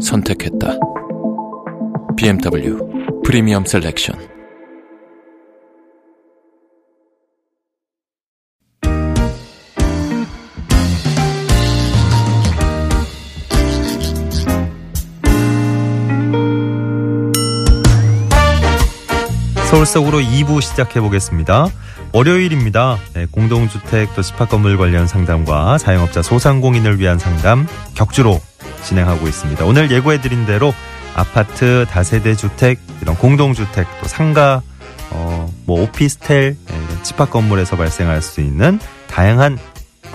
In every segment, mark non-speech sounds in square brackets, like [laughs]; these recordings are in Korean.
선택했다. BMW 프리미엄 셀렉션. 서울 속으로 2부 시작해 보겠습니다. 월요일입니다. 네, 공동주택 또 집합 건물 관련 상담과 자영업자 소상공인을 위한 상담 격주로 진행하고 있습니다. 오늘 예고해 드린 대로 아파트, 다세대 주택, 이런 공동주택 또 상가 어, 뭐 오피스텔 네, 이런 집합 건물에서 발생할 수 있는 다양한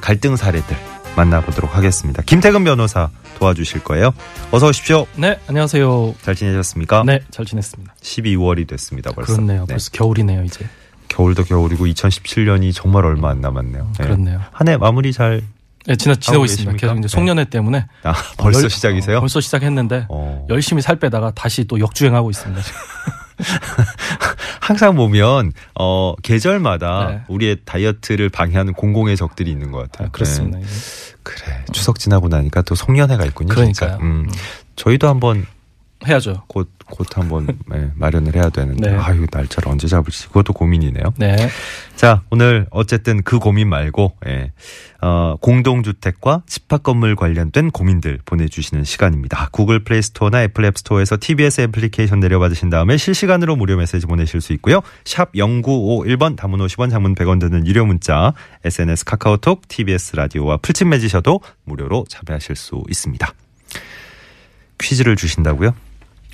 갈등 사례들 만나보도록 하겠습니다. 김태근 변호사 도와주실 거예요. 어서 오십시오. 네, 안녕하세요. 잘 지내셨습니까? 네, 잘 지냈습니다. 12월이 됐습니다. 벌써. 그렇네요. 네. 벌써 겨울이네요, 이제. 겨울도 겨울이고 2017년이 정말 얼마 안 남았네요. 네. 그렇네요. 한 해 마무리 잘. 네, 지나, 하고 있습니다. 계십니까? 계속 이제 네. 송년회 때문에. 아, 벌써 열- 시작이세요? 어, 벌써 시작했는데 어. 열심히 살 빼다가 다시 또 역주행하고 있습니다. [laughs] 항상 보면 어 계절마다 네. 우리의 다이어트를 방해하는 공공의 적들이 있는 것 같아요. 아, 그렇습니다. 네. 그래 추석 지나고 나니까 또 송년회가 있군요. 진짜. 그러니까요. 음. 저희도 한번 해야죠. 곧, 곧 한번 네, 마련을 해야 되는데 네. 아유 날짜를 언제 잡을지 그것도 고민이네요. 네. 자, 오늘 어쨌든 그 고민 말고, 예, 어, 공동주택과 집합 건물 관련된 고민들 보내주시는 시간입니다. 구글 플레이 스토어나 애플 앱 스토어에서 TBS 애플리케이션 내려받으신 다음에 실시간으로 무료 메시지 보내실 수 있고요. 샵 0951번 단문 50원 장문 100원 드는 유료 문자, SNS 카카오톡, TBS 라디오와 플친 맺으셔도 무료로 참여하실 수 있습니다. 퀴즈를 주신다고요?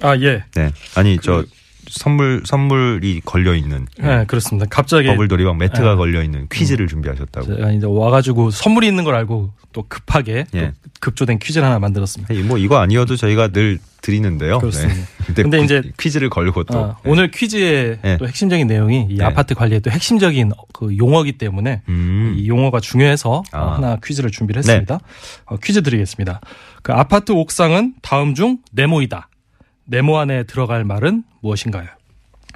아, 예. 네. 아니, 저, 선물, 선물이 걸려 있는. 네, 그렇습니다. 갑자기 버블돌이방 매트가 네. 걸려 있는 퀴즈를 준비하셨다고. 제가 이제 와가지고 선물이 있는 걸 알고 또 급하게 예. 또 급조된 퀴즈를 하나 만들었습니다. 뭐 이거 아니어도 저희가 늘 드리는데요. 그렇습니다. 네. [laughs] 근데, 이제 퀴즈를 걸고 또 아, 네. 오늘 퀴즈의 네. 또 핵심적인 내용이 이 네. 아파트 관리의 또 핵심적인 그 용어이기 때문에 음. 이 용어가 중요해서 아. 어, 하나 퀴즈를 준비를 했습니다. 어, 퀴즈 드리겠습니다. 그 아파트 옥상은 다음 중 네모이다. 네모 안에 들어갈 말은 무엇인가요?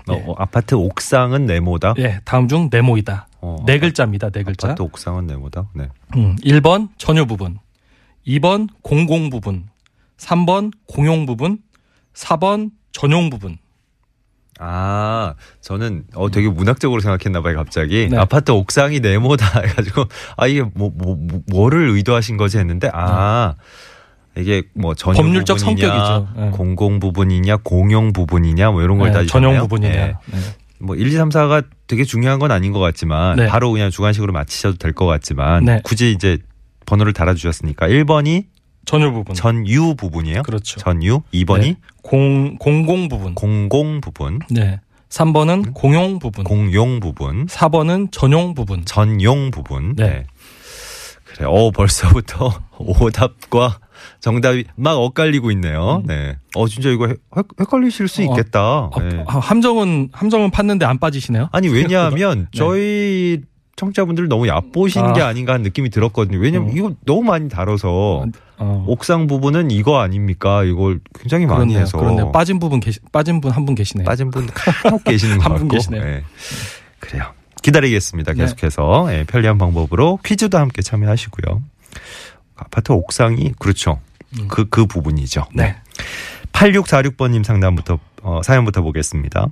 어, 예. 어, 아파트 옥상은 네모다. 예, 다음 중 네모이다. 어, 네 글자입니다. 네 글자. 아파트 옥상은 네모다. 네. 음, 1번 전유 부분, 2번 공공 부분, 3번 공용 부분, 4번 전용 부분. 아, 저는 어 되게 문학적으로 생각했나 봐요, 갑자기. 네. 아파트 옥상이 네모다 해 가지고 아 이게 뭐, 뭐, 뭐 뭐를 의도하신 거지 했는데 아 이게 뭐 전용 법률적 부분이냐, 성격이죠. 네. 공공 부분이냐, 공용 부분이냐 뭐 이런 걸 네, 따지셨네요. 전용 부분이냐. 네. 네. 뭐 1, 2, 3, 4가 되게 중요한 건 아닌 것 같지만 네. 바로 그냥 주관식으로 맞히셔도 될 것 같지만 네. 굳이 이제 번호를 달아주셨으니까 1번이 전유 부분. 전유 부분이에요. 그렇죠. 전유. 2번이 네. 공 공공 부분. 공공 부분, 네. 3번은 공용 부분. 공용 부분, 4번은 전용 부분. 전용 부분. 네. 그래. 어 벌써부터 [laughs] 오답과 정답이 막 엇갈리고 있네요. 네. 어 진짜 이거 헷- 헷갈리실 수 어, 있겠다. 아, 네. 아, 함정은 함정은 팠는데 안 빠지시네요. 아니 왜냐하면 네. 저희 청자분들 너무 얕보신 아. 게 아닌가 하는 느낌이 들었거든요. 왜냐면 어. 이거 너무 많이 다뤄서 어, 옥상 부분은 이거 아닙니까? 이걸 굉장히 많이 그렇네요. 해서 그런데 빠진 부분 계시 빠진 분 한 분 계시네요. 빠진 분 간혹 계시는 [laughs] 것 한분 같고. 계시네요. 네. 그래요. 기다리겠습니다. 네. 계속해서 예, 편리한 방법으로 퀴즈도 함께 참여하시고요. 아파트 옥상이 그렇죠. 음. 그그 부분이죠. 네. 8646번님 상담부터 어, 사연부터 보겠습니다.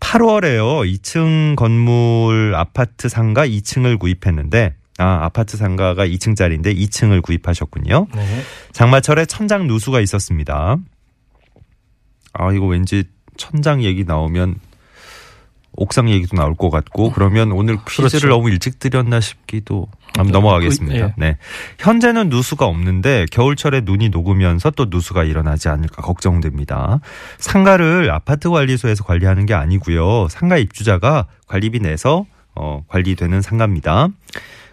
8월에요. 2층 건물 아파트 상가 2층을 구입했는데 아 아파트 상가가 2층짜리인데 2층을 구입하셨군요. 네. 장마철에 천장 누수가 있었습니다. 아 이거 왠지 천장 얘기 나오면 옥상 얘기도 나올 것 같고 그러면 오늘 퀴즈를 그렇죠. 너무 일찍 드렸나 싶기도 한번 네. 넘어가겠습니다. 그, 네. 현재는 누수가 없는데 겨울철에 눈이 녹으면서 또 누수가 일어나지 않을까 걱정됩니다. 상가를 아파트 관리소에서 관리하는 게 아니고요. 상가 입주자가 관리비 내서 어, 관리되는 상가입니다.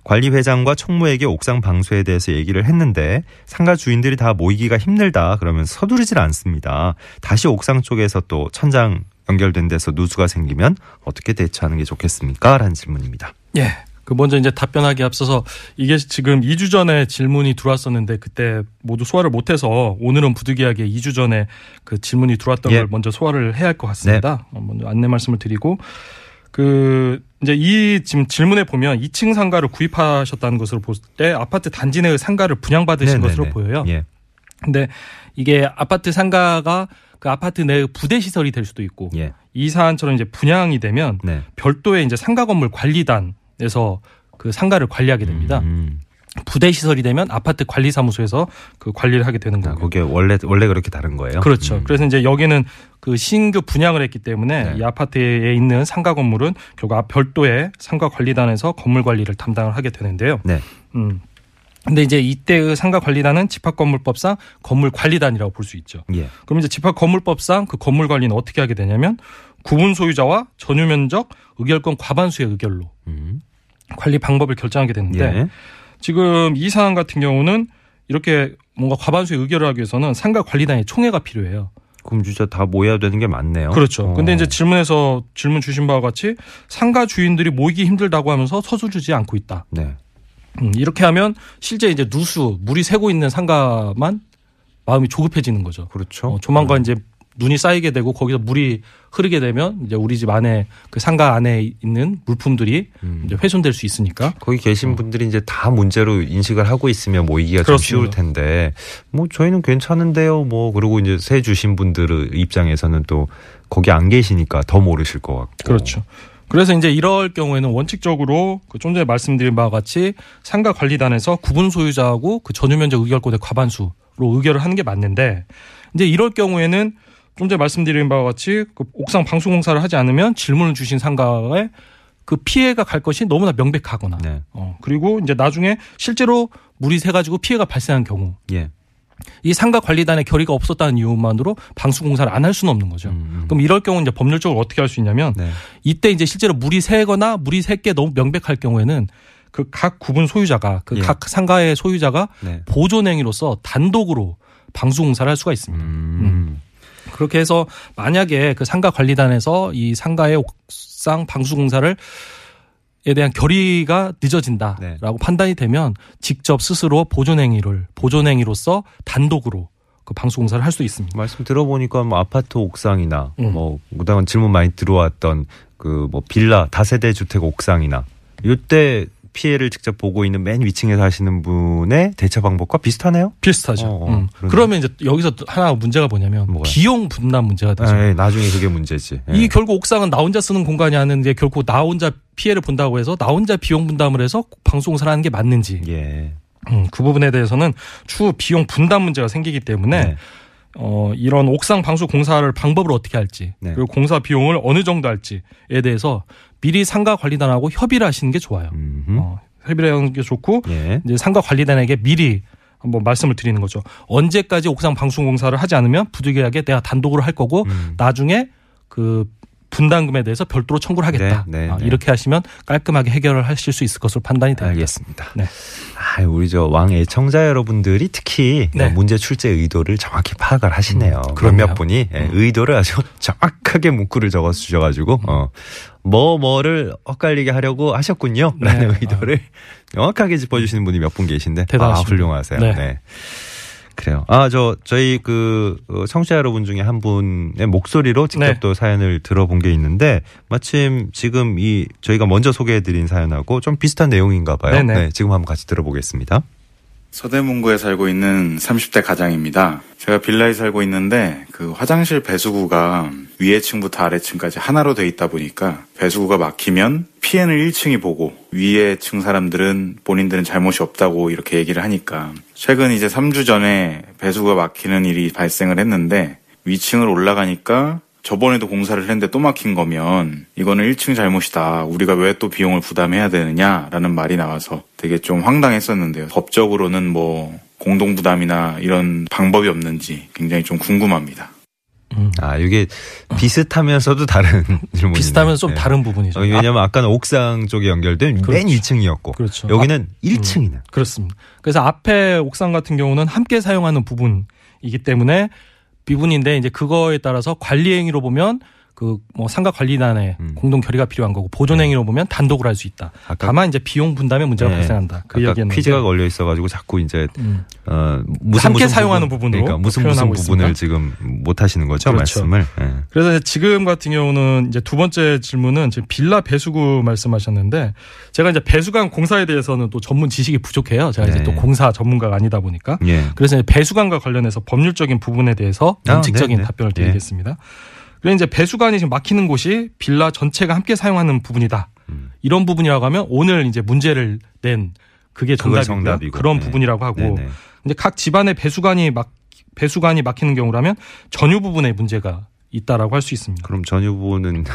관리회장과 총무에게 옥상 방수에 대해서 얘기를 했는데 상가 주인들이 다 모이기가 힘들다 그러면서 서두르질 않습니다. 다시 옥상 쪽에서 또 천장 연결된 데서 누수가 생기면 어떻게 대처하는 게 좋겠습니까? 라는 질문입니다. 예. 그 먼저 이제 답변하기 앞서서 이게 지금 2주 전에 질문이 들어왔었는데 그때 모두 소화를 못해서 오늘은 부득이하게 2주 전에 그 질문이 들어왔던 예. 걸 먼저 소화를 해야 할 것 같습니다. 어, 먼저 안내 말씀을 드리고 그 이제 이 지금 질문에 보면 2층 상가를 구입하셨다는 것으로 볼 때 아파트 단지 내의 상가를 분양받으신 네네네. 것으로 보여요. 예. 근데 이게 아파트 상가가 그 아파트 내의 부대 시설이 될 수도 있고 예. 이 사안처럼 이제 분양이 되면 네. 별도의 이제 상가 건물 관리단에서 그 상가를 관리하게 됩니다. 음. 부대 시설이 되면 아파트 관리 사무소에서 그 관리를 하게 되는 아, 거고. 그게 원래 원래 그렇게 다른 거예요? 그렇죠. 음. 그래서 이제 여기는 그 신규 분양을 했기 때문에 네. 이 아파트에 있는 상가 건물은 결국 앞- 별도의 상가 관리단에서 건물 관리를 담당을 하게 되는데요. 네. 음. 근데 이제 이때의 상가 관리단은 집합건물법상 건물 관리단이라고 볼 수 있죠. 예. 그럼 이제 집합건물법상 그 건물 관리는 어떻게 하게 되냐면 구분 소유자와 전유 면적 의결권 과반수의 의결로 음. 관리 방법을 결정하게 되는데 예. 지금 이 사안 같은 경우는 이렇게 뭔가 과반수의 의결을 하기 위해서는 상가 관리단의 총회가 필요해요. 그럼 진짜 다 모여야 되는 게 맞네요. 그렇죠. 어. 근데 이제 질문에서 질문 주신 바와 같이 상가 주인들이 모이기 힘들다고 하면서 서두르지 않고 있다. 네. 음, 이렇게 하면 실제 이제 누수 물이 새고 있는 상가만 마음이 조급해지는 거죠. 그렇죠. 어, 조만간 이제 눈이 쌓이게 되고 거기서 물이 흐르게 되면 이제 우리 집 안에 그 상가 안에 있는 물품들이 음. 이제 훼손될 수 있으니까 거기 계신 분들이 이제 다 문제로 인식을 하고 있으면 모이기가 좀 그렇습니다. 쉬울 텐데 뭐 저희는 괜찮은데요. 뭐 그리고 이제 세 주신 분들 입장에서는 또 거기 안 계시니까 더 모르실 것 같고. 그렇죠. 그래서 이제 이럴 경우에는 원칙적으로 그 좀 전에 말씀드린 바와 같이 상가 관리단에서 구분 소유자하고 그 전유면적 의결권의 과반수로 의결을 하는 게 맞는데 이제 이럴 경우에는 좀 전에 말씀드린 바와 같이 그 옥상 방수 공사를 하지 않으면 질문을 주신 상가에 그 피해가 갈 것이 너무나 명백하거나 네. 어 그리고 이제 나중에 실제로 물이 새 가지고 피해가 발생한 경우 예. 이 상가 관리단의 결의가 없었다는 이유만으로 방수 공사를 안 할 수는 없는 거죠. 음. 그럼 이럴 경우 이제 법률적으로 어떻게 할 수 있냐면 네. 이때 이제 실제로 물이 새거나 물이 새게 너무 명백할 경우에는 그 각 구분 소유자가 그 예. 각 상가의 소유자가 네. 보존행위로서 단독으로 방수 공사를 할 수가 있습니다. 음. 그렇게 해서 만약에 그 상가 관리단에서 이 상가의 옥상 방수 공사를 에 대한 결의가 늦어진다라고 네. 판단이 되면 직접 스스로 보존행위를 보존행위로서 단독으로 그 방수 공사를 할 수 있습니다. 말씀 들어보니까 뭐 아파트 옥상이나 음. 뭐 그다음 질문 많이 들어왔던 그 뭐 빌라 다세대 주택 옥상이나 이때 피해를 직접 보고 있는 맨 위층에 사시는 분의 대처 방법과 비슷하네요. 비슷하죠. 어, 어, 음. 그러면 이제 여기서 또 하나 문제가 뭐냐면 뭐가요? 비용 분담 문제가 되죠. 에 나중에 그게 문제지. 예. 이 결국 옥상은 나 혼자 쓰는 공간이 아닌데 결국 나 혼자 피해를 본다고 해서 나 혼자 비용 분담을 해서 방송사를 하는 게 맞는지 예. 음, 그 부분에 대해서는 추후 비용 분담 문제가 생기기 때문에 네. 어, 이런 옥상 방수 공사를 방법을 어떻게 할지 네. 그리고 공사 비용을 어느 정도 할지에 대해서 미리 상가 관리단하고 협의를 하시는 게 좋아요. 음흠. 어, 협의를 하는 게 좋고 예. 이제 상가 관리단에게 미리 한번 말씀을 드리는 거죠. 언제까지 옥상 방수 공사를 하지 않으면 부득이하게 내가 단독으로 할 거고 음. 나중에 그 분담금에 대해서 별도로 청구를 하겠다. 네, 네, 아, 네. 이렇게 하시면 깔끔하게 해결을 하실 수 있을 것으로 판단이 됩니다. 알겠습니다. 네. 아, 우리 저 왕 애청자 여러분들이 특히 네. 어, 문제 출제 의도를 정확히 파악을 하시네요. 음, 그럼요. 몇몇 분이 예, 의도를 아주 [laughs] 정확하게 문구를 적어 주셔가지고 어, 뭐 뭐를 엇갈리게 하려고 하셨군요. 네. 라는 의도를 명확하게 짚어주시는 분이 몇 분 계신데 아, 대단하십니다. 훌륭하세요. 네. 네. 그래요. 아, 저, 저희 그, 어, 청취자 여러분 중에 한 분의 목소리로 직접 네. 또 사연을 들어본 게 있는데, 마침 지금 이, 저희가 먼저 소개해드린 사연하고 좀 비슷한 내용인가 봐요. 네네. 네, 지금 한번 같이 들어보겠습니다. 서대문구에 살고 있는 30대 가장입니다. 제가 빌라에 살고 있는데 그 화장실 배수구가 위에 층부터 아래 층까지 하나로 돼 있다 보니까 배수구가 막히면 피해는 1층이 보고 위에 층 사람들은 본인들은 잘못이 없다고 이렇게 얘기를 하니까 최근 이제 3주 전에 배수구가 막히는 일이 발생을 했는데 위층을 올라가니까 저번에도 공사를 했는데 또 막힌 거면 이거는 1층 잘못이다. 우리가 왜 또 비용을 부담해야 되느냐라는 말이 나와서 되게 좀 황당했었는데요. 법적으로는 뭐 공동 부담이나 이런 방법이 없는지 굉장히 좀 궁금합니다. 음. 아, 이게 비슷하면서도 다른 [laughs] 질문이네. 비슷하면서 좀 예. 다른 부분이죠. 어, 왜냐면 아 까는 옥상 쪽에 연결된 맨 그렇죠. 2층이었고 그렇죠. 여기는 1층이네. 그렇습니다. 그래서 앞에 옥상 같은 경우는 함께 사용하는 부분이기 때문에 비분인데 이제 그거에 따라서 관리 행위로 보면 그 뭐 상가 관리단의 음. 공동 결의가 필요한 거고 보존 행위로 보면 단독으로 할 수 있다. 다만 이제 비용 분담에 문제가 네. 발생한다. 그 얘기는 퀴즈가 걸려 있어가지고 자꾸 이제 음. 어, 무슨 함께 무슨 사용하는 부분, 부분 으로 그러니까 무슨 무슨 부분을 있습니다. 지금 못 하시는 거죠 그렇죠. 말씀을. 예. 그래서 이제 지금 같은 경우는 이제 두 번째 질문은 지금 빌라 배수구 말씀하셨는데 제가 이제 배수관 공사에 대해서는 또 전문 지식이 부족해요. 제가 이제 네. 또 공사 전문가가 아니다 보니까. 예. 그래서 이제 배수관과 관련해서 법률적인 부분에 대해서 아, 원칙적인 네, 네. 답변을 예. 드리겠습니다. 그래서 이제 배수관이 지금 막히는 곳이 빌라 전체가 함께 사용하는 부분이다. 음. 이런 부분이라고 하면 오늘 이제 문제를 낸 그게. 정답이고. 그런 네. 부분이라고 하고 네네. 이제 각 집안의 배수관이 막 배수관이 막히는 경우라면 전유 부분에 문제가 있다라고 할 수 있습니다. 그럼 전유부는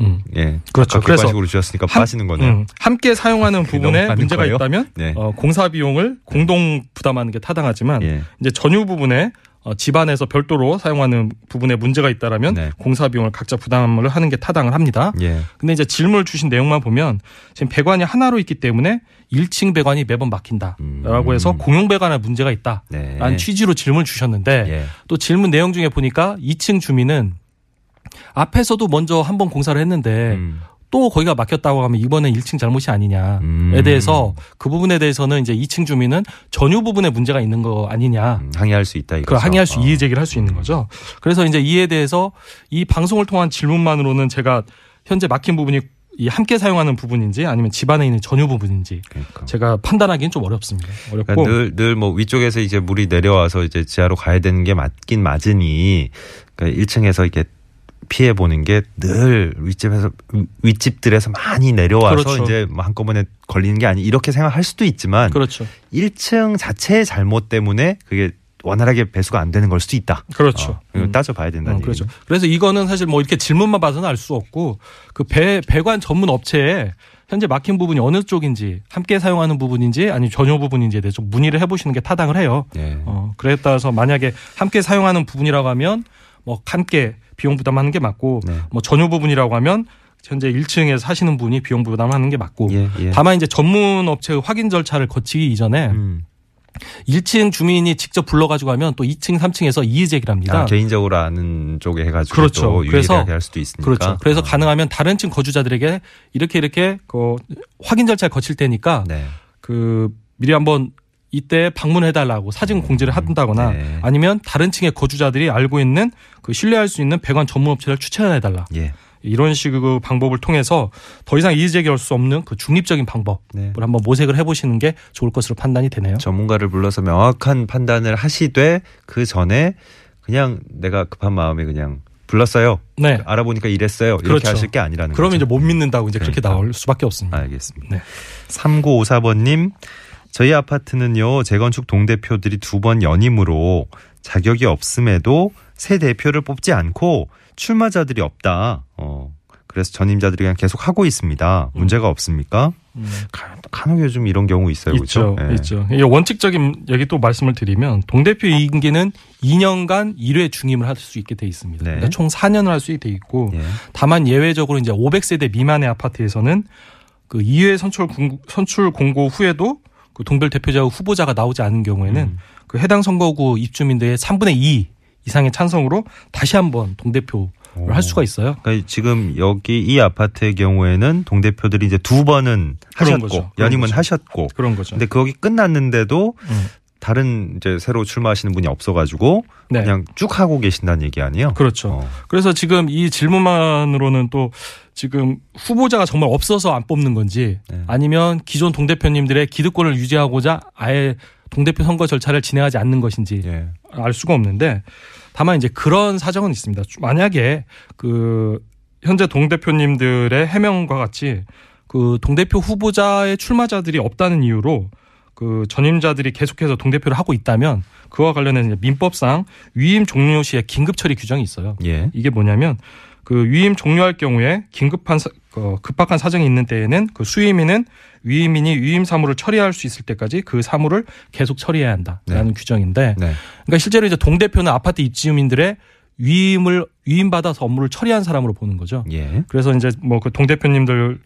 음. 예. 그렇죠. 그래서 객관식으로 주셨으니까 함- 빠지는 거네요. 음, 함께 사용하는 [laughs] 부분에 문제가 거예요? 있다면 네. 어, 공사 비용을 공동 부담하는 게 타당하지만 예. 이제 전유 부분에 어, 집안에서 별도로 사용하는 부분에 문제가 있다라면 네. 공사 비용을 각자 부담을 하는 게 타당을 합니다. 예. 근데 이제 질문을 주신 내용만 보면 지금 배관이 하나로 있기 때문에 1층 배관이 매번 막힌다라고 음. 해서 공용 배관에 문제가 있다라는 네. 취지로 질문을 주셨는데 예. 또 질문 내용 중에 보니까 2층 주민은 앞에서도 먼저 한번 공사를 했는데 음. 또 거기가 막혔다고 하면 이번엔 1층 잘못이 아니냐에 음. 대해서 그 부분에 대해서는 이제 2층 주민은 전유 부분에 문제가 있는 거 아니냐. 음, 항의할 수 있다 이거. 그 항의할 수 이의 제기를 할 수 있는 거죠. 그래서 이제 이에 대해서 이 방송을 통한 질문만으로는 제가 현재 막힌 부분이 이 함께 사용하는 부분인지 아니면 집안에 있는 전유 부분인지 그러니까. 제가 판단하기는 좀 어렵습니다. 어렵고 그러니까 늘늘 뭐 위쪽에서 이제 물이 내려와서 이제 지하로 가야 되는 게 맞긴 맞으니 그러니까 1층에서 이렇게 피해 보는 게 늘 윗집에서 윗집들에서 많이 내려와서 그렇죠. 이제 뭐 한꺼번에 걸리는 게 아니 이렇게 생각할 수도 있지만 그렇죠. 1층 자체의 잘못 때문에 그게 원활하게 배수가 안 되는 걸 수도 있다. 그렇죠. 어, 음. 따져봐야 된다는 어. 그렇죠. 그래서 이거는 사실 뭐 이렇게 질문만 봐서는 알 수 없고 그 배, 배관 전문 업체에 현재 막힌 부분이 어느 쪽인지 함께 사용하는 부분인지 아니면 전용 부분인지에 대해서 좀 문의를 해보시는 게 타당을 해요. 예. 어, 그래 따라서 만약에 함께 사용하는 부분이라고 하면 뭐 함께 비용 부담하는 게 맞고 네. 뭐 전용 부분이라고 하면 현재 1층에 사시는 분이 비용 부담하는 게 맞고 예, 예. 다만 이제 전문 업체의 확인 절차를 거치기 이전에 음. 1층 주민이 직접 불러가지고 하면 또 2층, 3층에서 이의 제기를 합니다. 아, 개인적으로 아는 쪽에 해가지고 그렇죠. 또 그래서- 할 수도 있으니까. 그렇죠. 그래서 어. 가능하면 다른 층 거주자들에게 이렇게 이렇게 그 확인 절차를 거칠 테니까 네. 그 미리 한번 이때 방문해달라고 사진 공지를 한다거나 네. 아니면 다른 층의 거주자들이 알고 있는 그 신뢰할 수 있는 배관 전문 업체를 추천해달라. 예. 이런 식의 그 방법을 통해서 더 이상 이의 제기할 수 없는 그 중립적인 방법을 네. 한번 모색을 해보시는 게 좋을 것으로 판단이 되네요. 전문가를 불러서 명확한 판단을 하시되 그 전에 그냥 내가 급한 마음에 그냥 불렀어요. 네. 알아보니까 이랬어요. 이렇게 그렇죠. 하실 게 아니라는 그러면 이제. 못 믿는다고 이제 그렇게 그러니까. 나올 수밖에 없습니다. 알겠습니다. 네. 3954번님, 저희 아파트는요, 재건축 동대표들이 두 번 연임으로 자격이 없음에도 새 대표를 뽑지 않고 출마자들이 없다. 어, 그래서 전임자들이 그냥 계속 하고 있습니다. 문제가 없습니까? 음. 가- 간혹 요즘 이런 경우 있어요. 있죠, 그렇죠? 예. 있죠. 이게 원칙적인 얘기 또 말씀을 드리면 동대표 임기는 2년간 1회 중임을 할 수 있게 돼 있습니다. 네. 그러니까 총 4년을 할 수 있게 돼 있고 예. 다만 예외적으로 이제 500세대 미만의 아파트에서는 그 2회 선출 공고, 선출 공고 후에도 그 동별 대표자 후보자가 나오지 않은 경우에는 음. 그 해당 선거구 입주민들의 3분의 2 이상의 찬성으로 다시 한번 동대표를 할 수가 있어요. 그러니까 지금 여기 이 아파트의 경우에는 동 대표들이 이제 두 번은 하셨고 연임은 거죠. 하셨고 그런 거죠. 근데 거기 끝났는데도 음. 다른 이제 새로 출마하시는 분이 없어가지고 네. 그냥 쭉 하고 계신다는 얘기 아니에요? 그렇죠. 어. 그래서 지금 이 질문만으로는 또 지금 후보자가 정말 없어서 안 뽑는 건지 네. 아니면 기존 동 대표님들의 기득권을 유지하고자 아예 동 대표 선거 절차를 진행하지 않는 것인지 예. 알 수가 없는데 다만 이제 그런 사정은 있습니다. 만약에 그 현재 동 대표님들의 해명과 같이 그 동 대표 후보자의 출마자들이 없다는 이유로 그 전임자들이 계속해서 동대표를 하고 있다면 그와 관련해서 민법상 위임 종료 시에 긴급 처리 규정이 있어요. 예. 이게 뭐냐면 그 위임 종료할 경우에 긴급한 사- 어, 급박한 사정이 있는 때에는 그 수임인은 위임인이 위임 사무를 처리할 수 있을 때까지 그 사무를 계속 처리해야 한다라는 규정인데 네. 그러니까 실제로 이제 동대표는 아파트 입주민들의 위임을 위임받아서 업무를 처리한 사람으로 보는 거죠. 예. 그래서 이제 뭐 그 동 대표님들의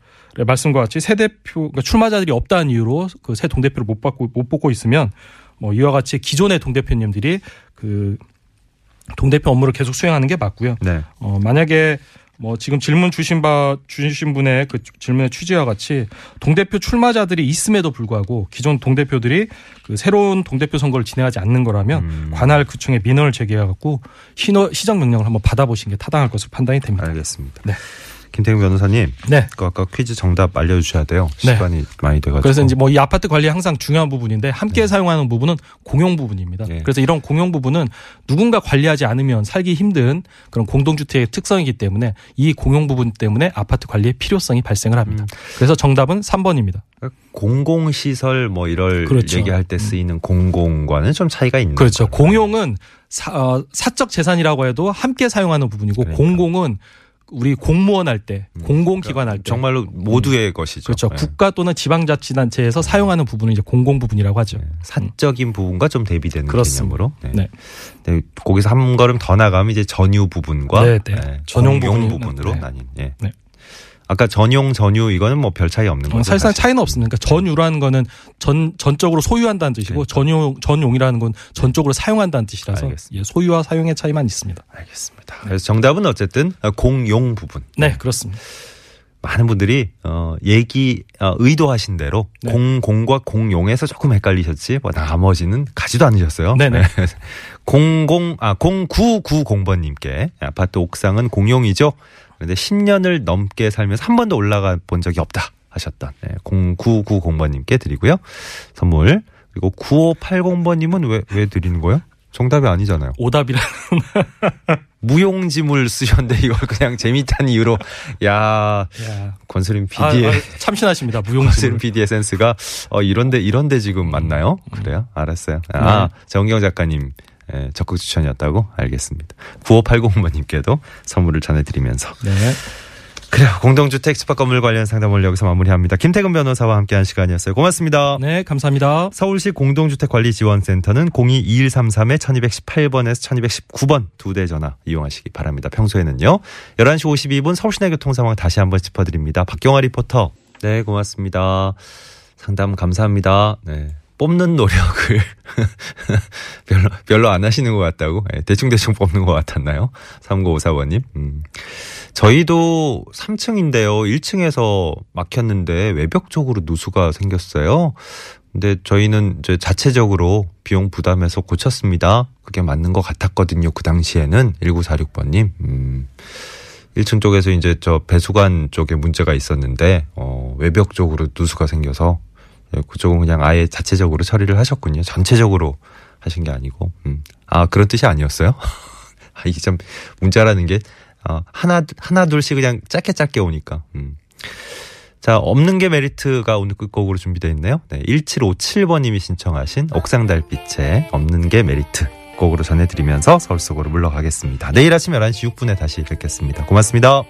말씀과 같이 새 대표 그러니까 출마자들이 없다는 이유로 그 새 동 대표를 못 받고 못 뽑고 있으면 뭐 이와 같이 기존의 동 대표님들이 그 동 대표 업무를 계속 수행하는 게 맞고요. 네. 어 만약에 뭐 지금 질문 주신 바 주신 분의 그 질문의 취지와 같이 동 대표 출마자들이 있음에도 불구하고 기존 동 대표들이 그 새로운 동 대표 선거를 진행하지 않는 거라면 음. 관할 구청에 민원을 제기해 갖고 시정 명령을 한번 받아보신 게 타당할 것으로 판단이 됩니다. 알겠습니다. 네. 김태경 변호사님, 네. 그 아까 퀴즈 정답 알려주셔야 돼요. 네. 시간이 많이 돼가지고. 그래서 이제 뭐 이 아파트 관리 항상 중요한 부분인데 함께 사용하는 부분은 공용 부분입니다. 네. 그래서 이런 공용 부분은 누군가 관리하지 않으면 살기 힘든 그런 공동주택의 특성이기 때문에 이 공용 부분 때문에 아파트 관리의 필요성이 발생을 합니다. 음. 그래서 정답은 3번입니다. 공공시설 뭐 이럴 그렇죠. 얘기할 때 쓰이는 공공과는 좀 차이가 있는 그렇죠. 거예요. 공용은 사, 어, 사적 재산이라고 해도 함께 사용하는 부분이고 그러니까. 공공은 우리 공무원 할 때, 음. 공공기관 할 때. 정말로 모두의 것이죠. 그렇죠. 네. 국가 또는 지방자치단체에서 사용하는 부분은 이제 공공 부분이라고 하죠. 네. 사적인 부분과 좀 대비되는 그렇습니다. 개념으로. 네. 네. 네, 거기서 한 걸음 더 나가면 이제 전유 부분과 네, 네. 전용 부분이- 부분으로 네. 나뉜. 예. 네. 아까 전용 전유 이거는 뭐 별 차이 없는 어, 거죠. 사실상 사실. 차이는 없습니다. 그러니까 전유라는 거는 전 전적으로 소유한다는 뜻이고 그러니까. 전용 전용이라는 건 전적으로 사용한다는 뜻이라서. 예, 소유와 사용의 차이만 있습니다. 알겠습니다. 그래서 정답은 어쨌든 공용 부분. 네, 그렇습니다. 많은 분들이 어 얘기 어, 의도하신 대로 네. 공공과 공용에서 조금 헷갈리셨지 뭐 나머지는 가지도 않으셨어요. [laughs] 네네. 공공 아 0990번 님께 아파트 옥상은 공용이죠. 그런데 10년을 넘게 살면서 한 번도 올라가 본 적이 없다 하셨던 네, 0990번님께 드리고요 선물 그리고 9580번님은 왜 왜 드리는 거예요? 정답이 아니잖아요. 오답이라 [laughs] 무용지물 쓰셨는데 이걸 그냥 재밌다는 이유로 야 권수림 아, PD의 아, 참신하십니다. 권수림 무용지물. PD의 센스가 어 이런데 이런데 지금 맞나요? 그래요? 알았어요. 아 정경 작가님 예, 적극 추천이었다고 알겠습니다. 9580번님께도 선물을 전해드리면서 네. 그래요. 공동주택 집합 건물 관련 상담을 여기서 마무리합니다. 김태근 변호사와 함께한 시간이었어요. 고맙습니다. 네, 감사합니다. 서울시 공동주택관리지원센터는 022133-1218번에서 1219번 두 대 전화 이용하시기 바랍니다. 평소에는요. 11시 52분 서울시내 교통 상황 다시 한번 짚어드립니다. 박경화 리포터. 네, 고맙습니다. 상담 감사합니다. 네. 뽑는 노력을 [laughs] 별로, 별로 안 하시는 것 같다고? 네, 대충대충 뽑는 것 같았나요? 3954번님. 음. 저희도 3층인데요. 1층에서 막혔는데 외벽 쪽으로 누수가 생겼어요. 근데 저희는 이제 자체적으로 비용 부담해서 고쳤습니다. 그게 맞는 것 같았거든요. 그 당시에는 1946번님. 음. 1층 쪽에서 이제 저 배수관 쪽에 문제가 있었는데 어 외벽 쪽으로 누수가 생겨서 예, 그쪽은 그냥 아예 자체적으로 처리를 하셨군요. 전체적으로 하신 게 아니고. 음. 아, 그런 뜻이 아니었어요? [laughs] 아, 이게 참 문자라는 게 어, 하나 하나 둘씩 그냥 짧게 짧게 오니까. 음. 자, 없는 게 메리트가 오늘 끝곡으로 준비되어 있네요. 네, 1757번 님이 신청하신 옥상 달빛의 없는 게 메리트 곡으로 전해 드리면서 서울 속으로 물러가겠습니다. 내일 아침 11시 6분에 다시 뵙겠습니다. 고맙습니다.